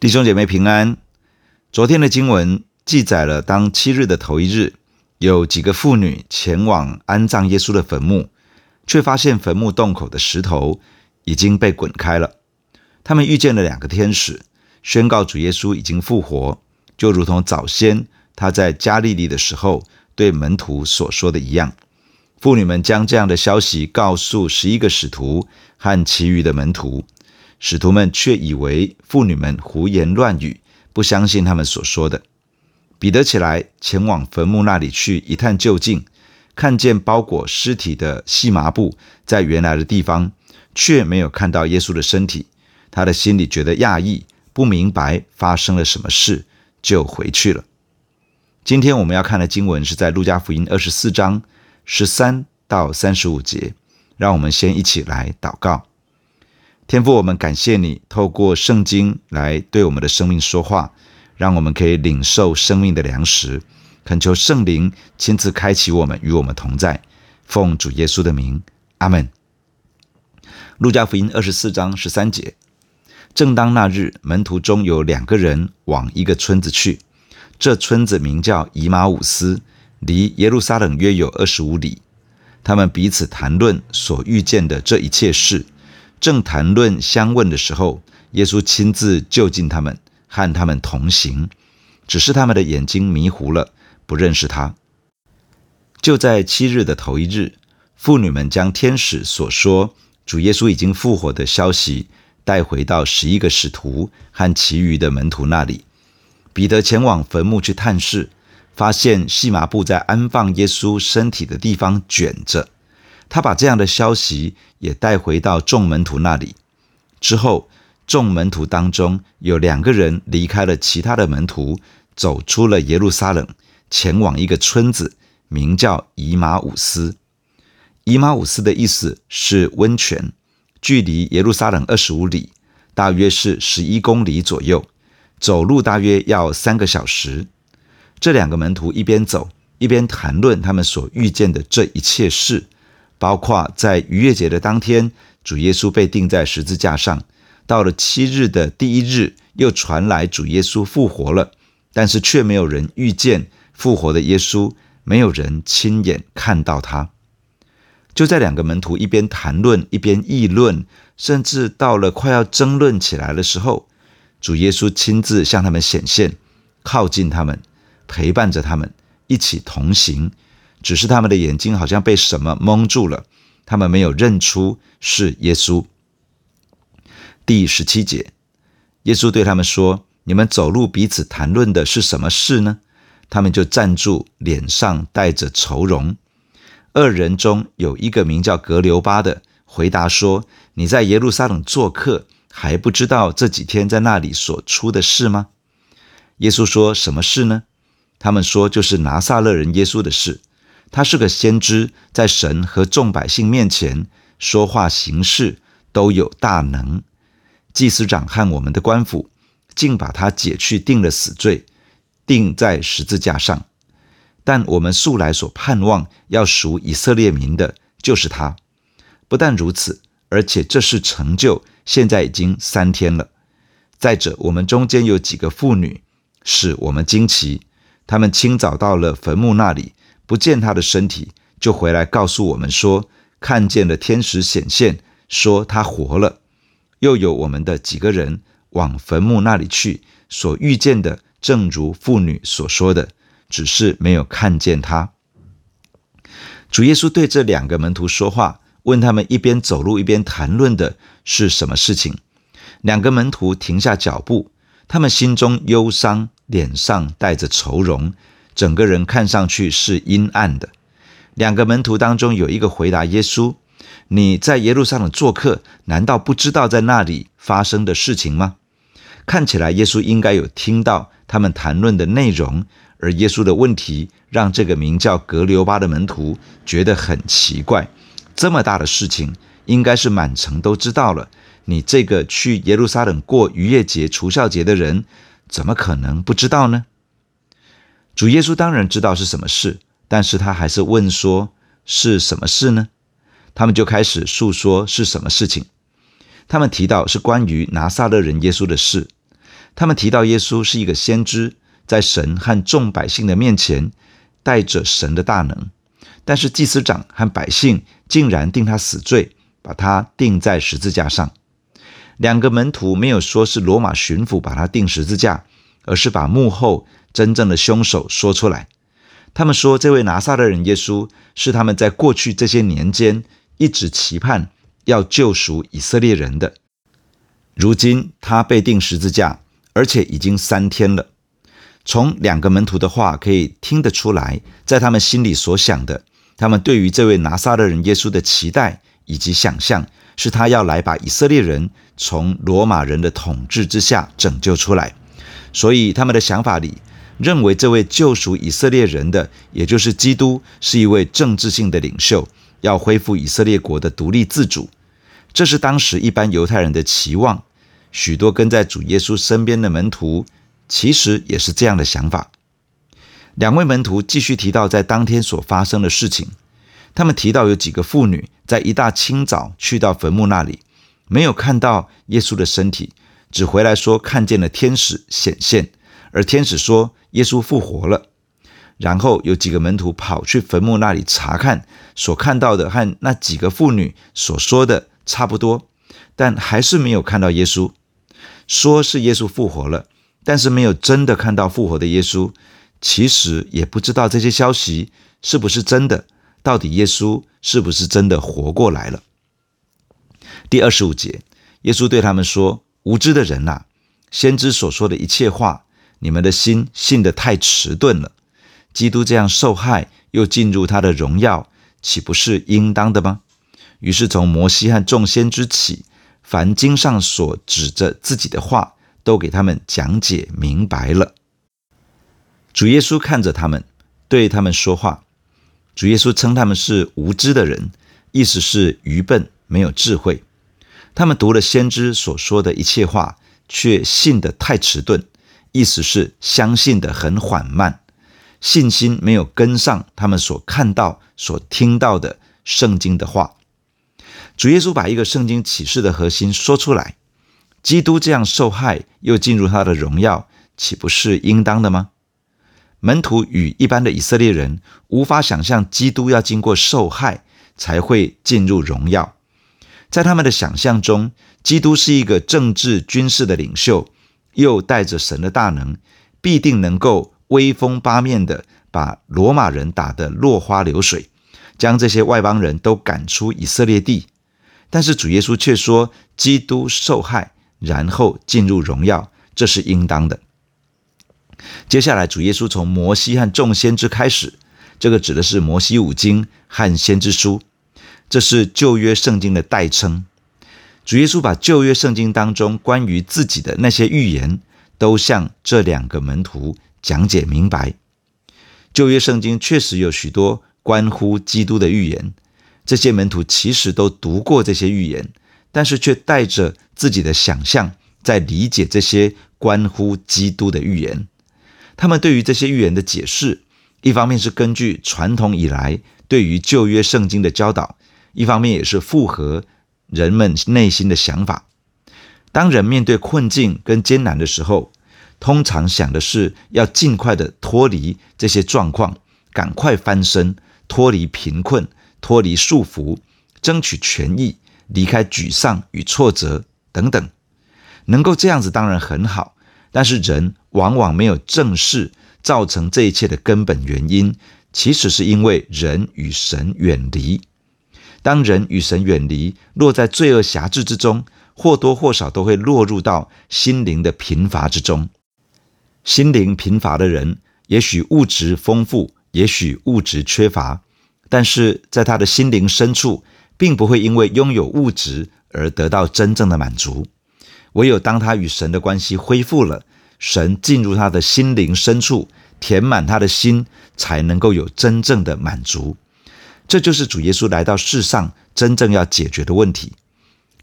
弟兄姐妹平安。昨天的经文记载了，当七日的头一日，有几个妇女前往安葬耶稣的坟墓，却发现坟墓洞口的石头已经被滚开了。他们遇见了两个天使，宣告主耶稣已经复活，就如同早先他在加利利的时候对门徒所说的一样。妇女们将这样的消息告诉十一个使徒和其余的门徒。使徒们却以为妇女们胡言乱语，不相信他们所说的。彼得起来前往坟墓那里去一探究竟，看见包裹尸体的细麻布在原来的地方，却没有看到耶稣的身体。他的心里觉得讶异，不明白发生了什么事，就回去了。今天我们要看的经文是在路加福音二十四章十三到三十五节。让我们先一起来祷告。天父，我们感谢你透过圣经来对我们的生命说话，让我们可以领受生命的粮食。恳求圣灵亲自开启我们，与我们同在。奉主耶稣的名，阿门。路加福音二十四章十三节：正当那日，门徒中有两个人往一个村子去，这村子名叫以马忤斯，离耶路撒冷约有二十五里。他们彼此谈论所遇见的这一切事。正谈论相问的时候，耶稣亲自就近他们，和他们同行，只是他们的眼睛迷糊了，不认识他。就在七日的头一日，妇女们将天使所说主耶稣已经复活的消息带回到十一个使徒和其余的门徒那里。彼得前往坟墓去探视，发现细麻布在安放耶稣身体的地方卷着。他把这样的消息也带回到众门徒那里。之后，众门徒当中有两个人离开了其他的门徒，走出了耶路撒冷，前往一个村子，名叫以马武斯。以马武斯的意思是温泉，距离耶路撒冷二十五里，大约是十一公里左右，走路大约要三个小时。这两个门徒一边走，一边谈论他们所遇见的这一切事。包括在逾越节的当天，主耶稣被钉在十字架上；到了七日的第一日，又传来主耶稣复活了，但是却没有人遇见复活的耶稣，没有人亲眼看到他。就在两个门徒一边谈论一边议论，甚至到了快要争论起来的时候，主耶稣亲自向他们显现，靠近他们，陪伴着他们，一起同行。只是他们的眼睛好像被什么蒙住了，他们没有认出是耶稣。第十七节，耶稣对他们说：“你们走路彼此谈论的是什么事呢？”他们就站住，脸上带着愁容。二人中有一个名叫革流巴的，回答说：“你在耶路撒冷做客，还不知道这几天在那里所出的事吗？”耶稣说：“什么事呢？”他们说：“就是拿撒勒人耶稣的事。”他是个先知，在神和众百姓面前说话行事都有大能。祭司长和我们的官府竟把他解去，定了死罪，钉在十字架上。但我们素来所盼望要赎以色列民的，就是他。不但如此，而且这是成就，现在已经三天了。再者，我们中间有几个妇女，使我们惊奇。她们清早到了坟墓那里。不见他的身体，就回来告诉我们说，看见了天使显现，说他活了。又有我们的几个人往坟墓那里去，所遇见的正如妇女所说的，只是没有看见他。主耶稣对这两个门徒说话，问他们一边走路一边谈论的是什么事情。两个门徒停下脚步，他们心中忧伤，脸上带着愁容。整个人看上去是阴暗的。两个门徒当中有一个回答耶稣：“你在耶路撒冷做客，难道不知道在那里发生的事情吗？”看起来耶稣应该有听到他们谈论的内容，而耶稣的问题让这个名叫革流巴的门徒觉得很奇怪。这么大的事情，应该是满城都知道了。你这个去耶路撒冷过逾越节、除酵节的人，怎么可能不知道呢？主耶稣当然知道是什么事，但是他还是问说：“是什么事呢？”他们就开始诉说是什么事情。他们提到是关于拿撒勒人耶稣的事。他们提到耶稣是一个先知，在神和众百姓的面前带着神的大能，但是祭司长和百姓竟然定他死罪，把他钉在十字架上。两个门徒没有说是罗马巡抚把他钉十字架，而是把幕后真正的凶手说出来。他们说，这位拿撒勒人耶稣是他们在过去这些年间一直期盼要救赎以色列人的。如今他被钉十字架，而且已经三天了。从两个门徒的话可以听得出来，在他们心里所想的，他们对于这位拿撒勒人耶稣的期待以及想象，是他要来把以色列人从罗马人的统治之下拯救出来。所以他们的想法里，认为这位救赎以色列人的，也就是基督，是一位政治性的领袖，要恢复以色列国的独立自主。这是当时一般犹太人的期望。许多跟在主耶稣身边的门徒，其实也是这样的想法。两位门徒继续提到在当天所发生的事情。他们提到有几个妇女在一大清早去到坟墓那里，没有看到耶稣的身体，只回来说看见了天使显现，而天使说。耶稣复活了，然后有几个门徒跑去坟墓那里查看，所看到的和那几个妇女所说的差不多，但还是没有看到耶稣。说是耶稣复活了，但是没有真的看到复活的耶稣。其实也不知道这些消息是不是真的，到底耶稣是不是真的活过来了？第二十五节，耶稣对他们说：“无知的人呐，先知所说的一切话。”你们的心信得太迟钝了。基督这样受害，又进入他的荣耀，岂不是应当的吗？于是从摩西和众先知起，凡经上所指着自己的话，都给他们讲解明白了。主耶稣看着他们，对他们说话。主耶稣称他们是无知的人，意思是愚笨，没有智慧。他们读了先知所说的一切话，却信得太迟钝。意思是相信的很缓慢，信心没有跟上他们所看到、所听到的圣经的话。主耶稣把一个圣经启示的核心说出来：基督这样受害，又进入他的荣耀，岂不是应当的吗？门徒与一般的以色列人无法想象基督要经过受害才会进入荣耀，在他们的想象中，基督是一个政治军事的领袖。又带着神的大能，必定能够威风八面的把罗马人打得落花流水，将这些外邦人都赶出以色列地。但是主耶稣却说，基督受害，然后进入荣耀，这是应当的。接下来，主耶稣从摩西和众先知开始，这个指的是摩西五经和先知书，这是旧约圣经的代称。主耶稣把旧约圣经当中关于自己的那些预言，都向这两个门徒讲解明白。旧约圣经确实有许多关乎基督的预言，这些门徒其实都读过这些预言，但是却带着自己的想象在理解这些关乎基督的预言。他们对于这些预言的解释，一方面是根据传统以来对于旧约圣经的教导，一方面也是符合。人们内心的想法，当人面对困境跟艰难的时候，通常想的是要尽快的脱离这些状况，赶快翻身，脱离贫困，脱离束缚，争取权益，离开沮丧与挫折等等。能够这样子当然很好，但是人往往没有正视造成这一切的根本原因，其实是因为人与神远离。当人与神远离，落在罪恶辖制之中，或多或少都会落入到心灵的贫乏之中。心灵贫乏的人，也许物质丰富，也许物质缺乏，但是在他的心灵深处，并不会因为拥有物质而得到真正的满足。唯有当他与神的关系恢复了，神进入他的心灵深处，填满他的心，才能够有真正的满足。这就是主耶稣来到世上真正要解决的问题。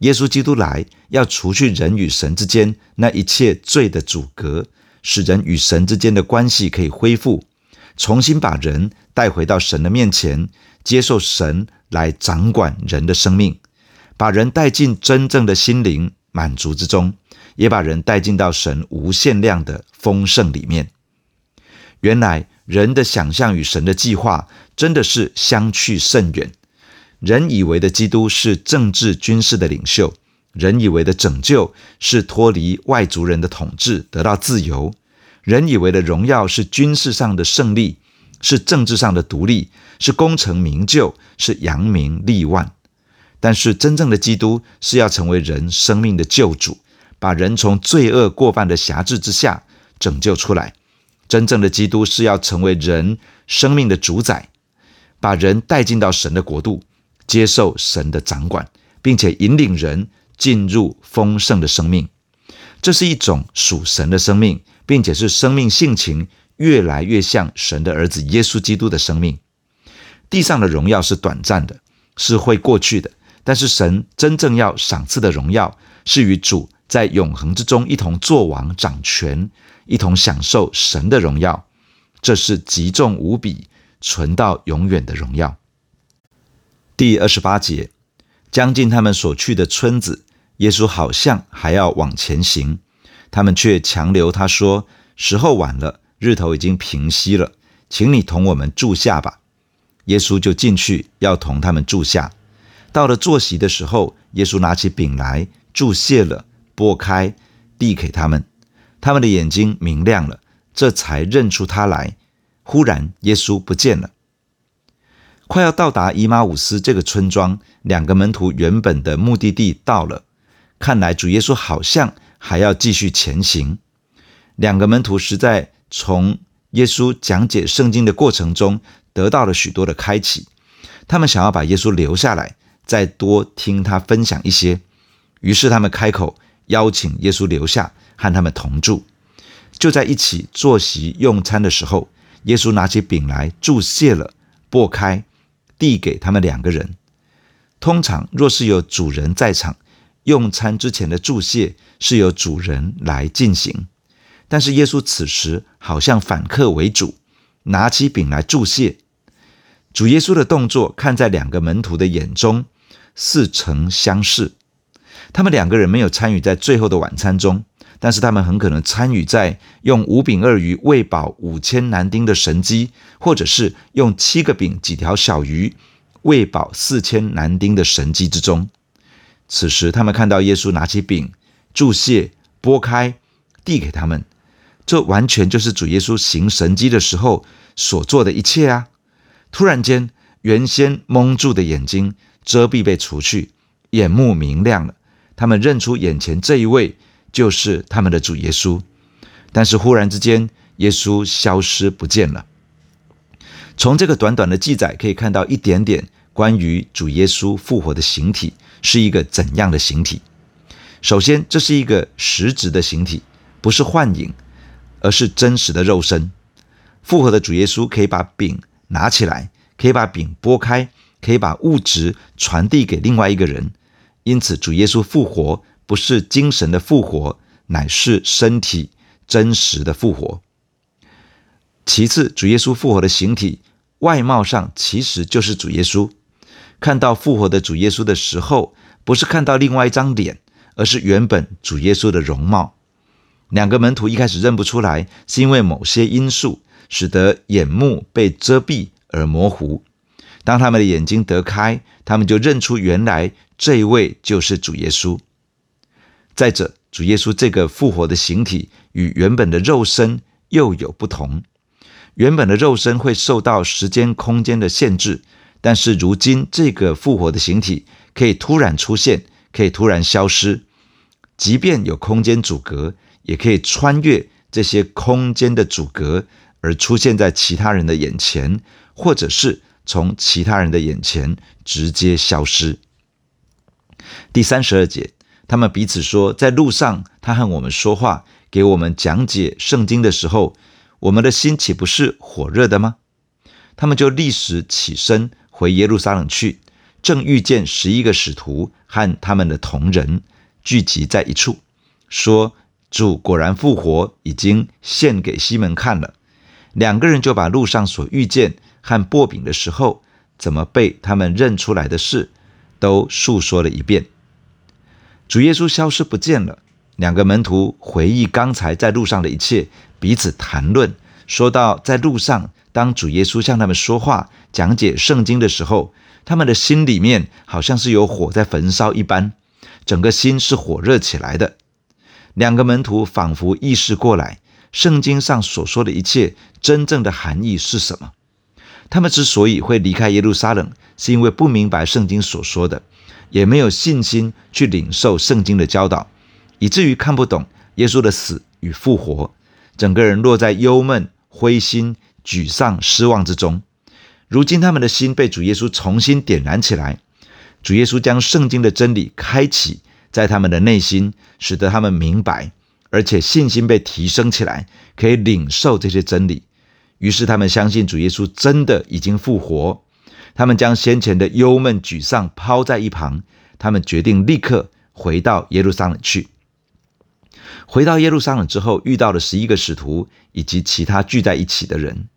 耶稣基督来要除去人与神之间那一切罪的阻隔，使人与神之间的关系可以恢复，重新把人带回到神的面前，接受神来掌管人的生命，把人带进真正的心灵满足之中，也把人带进到神无限量的丰盛里面。原来人的想象与神的计划真的是相去甚远。人以为的基督是政治军事的领袖，人以为的拯救是脱离外族人的统治，得到自由。人以为的荣耀是军事上的胜利，是政治上的独立，是功成名就，是扬名立万。但是真正的基督是要成为人生命的救主，把人从罪恶过犯的辖制之下拯救出来。真正的基督是要成为人生命的主宰，把人带进到神的国度。接受神的掌管，并且引领人进入丰盛的生命，这是一种属神的生命，并且是生命性情越来越像神的儿子耶稣基督的生命。地上的荣耀是短暂的，是会过去的，但是神真正要赏赐的荣耀，是与主在永恒之中一同作王掌权，一同享受神的荣耀。这是极重无比、存到永远的荣耀。第二十八节，将近他们所去的村子，耶稣好像还要往前行，他们却强留他说：“时候晚了，日头已经平西了，请你同我们住下吧。”耶稣就进去要同他们住下。到了坐席的时候，耶稣拿起饼来，祝谢了，拨开，递给他们。他们的眼睛明亮了，这才认出他来。忽然，耶稣不见了。快要到达以马忤斯这个村庄，两个门徒原本的目的地到了。看来主耶稣好像还要继续前行。两个门徒实在从耶稣讲解圣经的过程中得到了许多的开启，他们想要把耶稣留下来，再多听他分享一些。于是他们开口邀请耶稣留下，和他们同住。就在一起坐席用餐的时候，耶稣拿起饼来，祝谢了，拨开。递给他们两个人。通常若是有主人在场，用餐之前的祝谢是由主人来进行。但是耶稣此时好像反客为主，拿起饼来祝谢。主耶稣的动作看在两个门徒的眼中似曾相识。他们两个人没有参与在最后的晚餐中，但是他们很可能参与在用五饼二鱼喂饱五千男丁的神迹，或者是用七个饼几条小鱼喂饱四千男丁的神迹之中。此时，他们看到耶稣拿起饼，祝谢，擘开，递给他们，这完全就是主耶稣行神迹的时候所做的一切啊！突然间，原先蒙住的眼睛遮蔽被除去，眼目明亮了。他们认出眼前这一位就是他们的主耶稣，但是忽然之间，耶稣消失不见了。从这个短短的记载可以看到一点点关于主耶稣复活的形体是一个怎样的形体。首先，这是一个实质的形体，不是幻影，而是真实的肉身。复活的主耶稣可以把饼拿起来，可以把饼剥开，可以把物质传递给另外一个人。因此，主耶稣复活不是精神的复活，乃是身体真实的复活。其次，主耶稣复活的形体外貌上其实就是主耶稣。看到复活的主耶稣的时候，不是看到另外一张脸，而是原本主耶稣的容貌。两个门徒一开始认不出来，是因为某些因素使得眼目被遮蔽而模糊。当他们的眼睛得开，他们就认出原来这一位就是主耶稣。再者，主耶稣这个复活的形体与原本的肉身又有不同。原本的肉身会受到时间、空间的限制，但是如今这个复活的形体可以突然出现，可以突然消失。即便有空间阻隔，也可以穿越这些空间的阻隔，而出现在其他人的眼前，或者是。从其他人的眼前直接消失。第三十二节，他们彼此说，在路上他和我们说话，给我们讲解圣经的时候，我们的心岂不是火热的吗？他们就立时起身回耶路撒冷去，正遇见十一个使徒和他们的同人聚集在一处，说：“主果然复活，已经献给西门看了。”两个人就把路上所遇见。和擘饼的时候，怎么被他们认出来的事，都述说了一遍。主耶稣消失不见了，两个门徒回忆刚才在路上的一切，彼此谈论，说到在路上，当主耶稣向他们说话、讲解圣经的时候，他们的心里面好像是有火在焚烧一般，整个心是火热起来的。两个门徒仿佛意识过来，圣经上所说的一切真正的含义是什么。他们之所以会离开耶路撒冷，是因为不明白圣经所说的，也没有信心去领受圣经的教导，以至于看不懂耶稣的死与复活，整个人落在忧闷、灰心、沮丧、失望之中。如今他们的心被主耶稣重新点燃起来，主耶稣将圣经的真理开启在他们的内心，使得他们明白，而且信心被提升起来，可以领受这些真理。于是他们相信主耶稣真的已经复活，他们将先前的忧闷沮丧抛在一旁，他们决定立刻回到耶路撒冷去。回到耶路撒冷之后，遇到了十一个使徒以及其他聚在一起的人，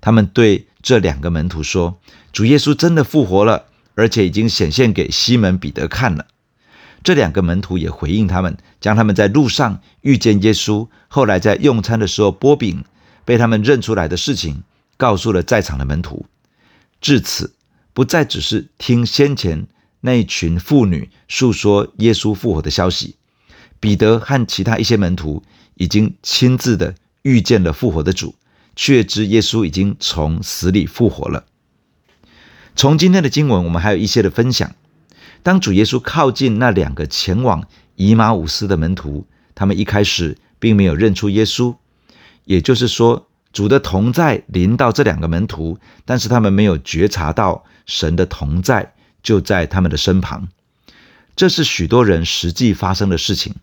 他们对这两个门徒说：“主耶稣真的复活了，而且已经显现给西门彼得看了。”这两个门徒也回应他们，将他们在路上遇见耶稣，后来在用餐的时候波饼。被他们认出来的事情，告诉了在场的门徒。至此，不再只是听先前那一群妇女诉说耶稣复活的消息。彼得和其他一些门徒已经亲自的遇见了复活的主，确知耶稣已经从死里复活了。从今天的经文，我们还有一些的分享。当主耶稣靠近那两个前往以马忤斯的门徒，他们一开始并没有认出耶稣。也就是说，主的同在临到这两个门徒，但是他们没有觉察到神的同在就在他们的身旁。这是许多人实际发生的事情。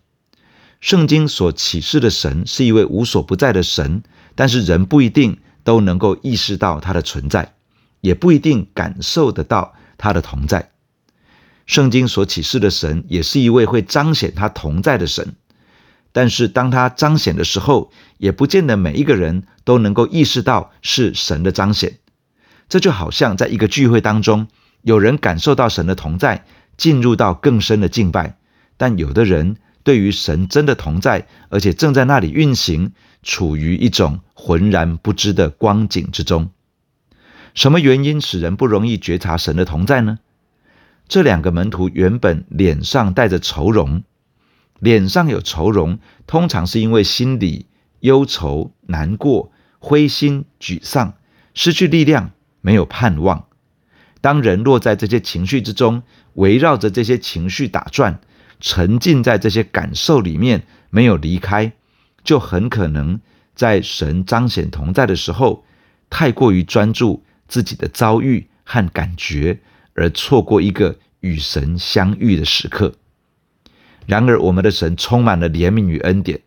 圣经所启示的神是一位无所不在的神，但是人不一定都能够意识到他的存在，也不一定感受得到他的同在。圣经所启示的神也是一位会彰显他同在的神。但是当他彰显的时候，也不见得每一个人都能够意识到是神的彰显。这就好像在一个聚会当中，有人感受到神的同在，进入到更深的敬拜；但有的人对于神真的同在，而且正在那里运行，处于一种浑然不知的光景之中。什么原因使人不容易觉察神的同在呢？这两个门徒原本脸上带着愁容。脸上有愁容，通常是因为心里忧愁、难过、灰心、沮丧、失去力量、没有盼望。当人落在这些情绪之中，围绕着这些情绪打转，沉浸在这些感受里面，没有离开，就很可能在神彰显同在的时候，太过于专注自己的遭遇和感觉，而错过一个与神相遇的时刻。然而，我们的神充满了怜悯与恩典。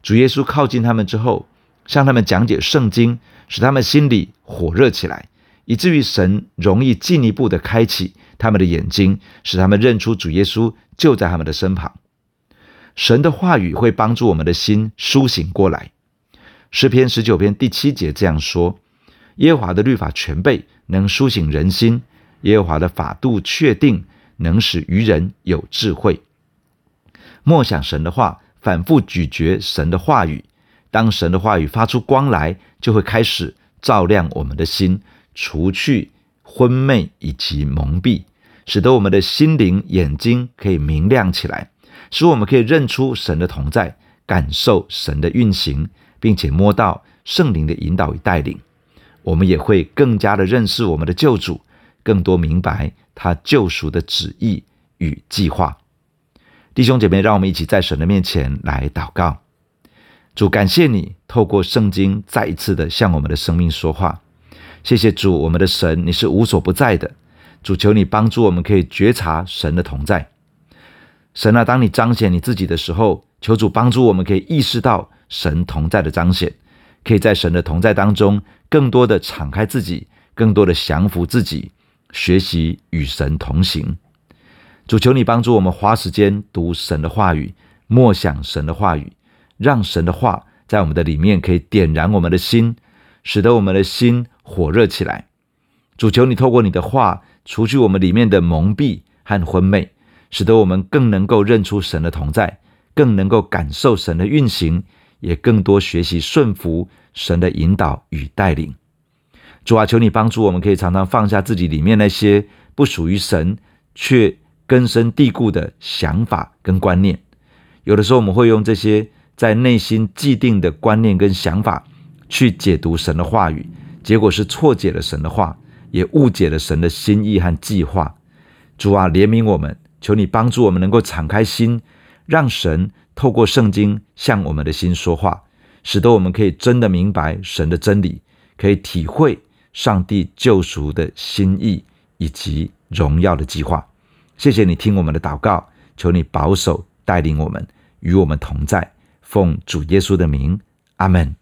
主耶稣靠近他们之后，向他们讲解圣经，使他们心里火热起来，以至于神容易进一步的开启他们的眼睛，使他们认出主耶稣就在他们的身旁。神的话语会帮助我们的心苏醒过来。诗篇十九篇第七节这样说：“耶和华的律法全备，能苏醒人心；耶和华的法度确定，能使愚人有智慧。”默想神的话，反复咀嚼神的话语。当神的话语发出光来，就会开始照亮我们的心，除去昏昧以及蒙蔽，使得我们的心灵眼睛可以明亮起来，使我们可以认出神的同在，感受神的运行，并且摸到圣灵的引导与带领。我们也会更加的认识我们的救主，更多明白他救赎的旨意与计划。弟兄姐妹，让我们一起在神的面前来祷告。主，感谢你透过圣经再一次的向我们的生命说话。谢谢主，我们的神，你是无所不在的。主，求你帮助我们可以觉察神的同在。神啊，当你彰显你自己的时候，求主帮助我们可以意识到神同在的彰显，可以在神的同在当中更多的敞开自己，更多的降服自己，学习与神同行。主，求你帮助我们花时间读神的话语，默想神的话语，让神的话在我们的里面可以点燃我们的心，使得我们的心火热起来。主，求你透过你的话，除去我们里面的蒙蔽和昏昧，使得我们更能够认出神的同在，更能够感受神的运行，也更多学习顺服神的引导与带领。主啊，求你帮助我们，可以常常放下自己里面那些不属于神却根深蒂固的想法跟观念。有的时候，我们会用这些在内心既定的观念跟想法去解读神的话语，结果是错解了神的话，也误解了神的心意和计划。主啊，怜悯我们，求你帮助我们能够敞开心，让神透过圣经向我们的心说话，使得我们可以真的明白神的真理，可以体会上帝救赎的心意以及荣耀的计划。谢谢你听我们的祷告，求你保守带领我们，与我们同在。奉主耶稣的名，阿门。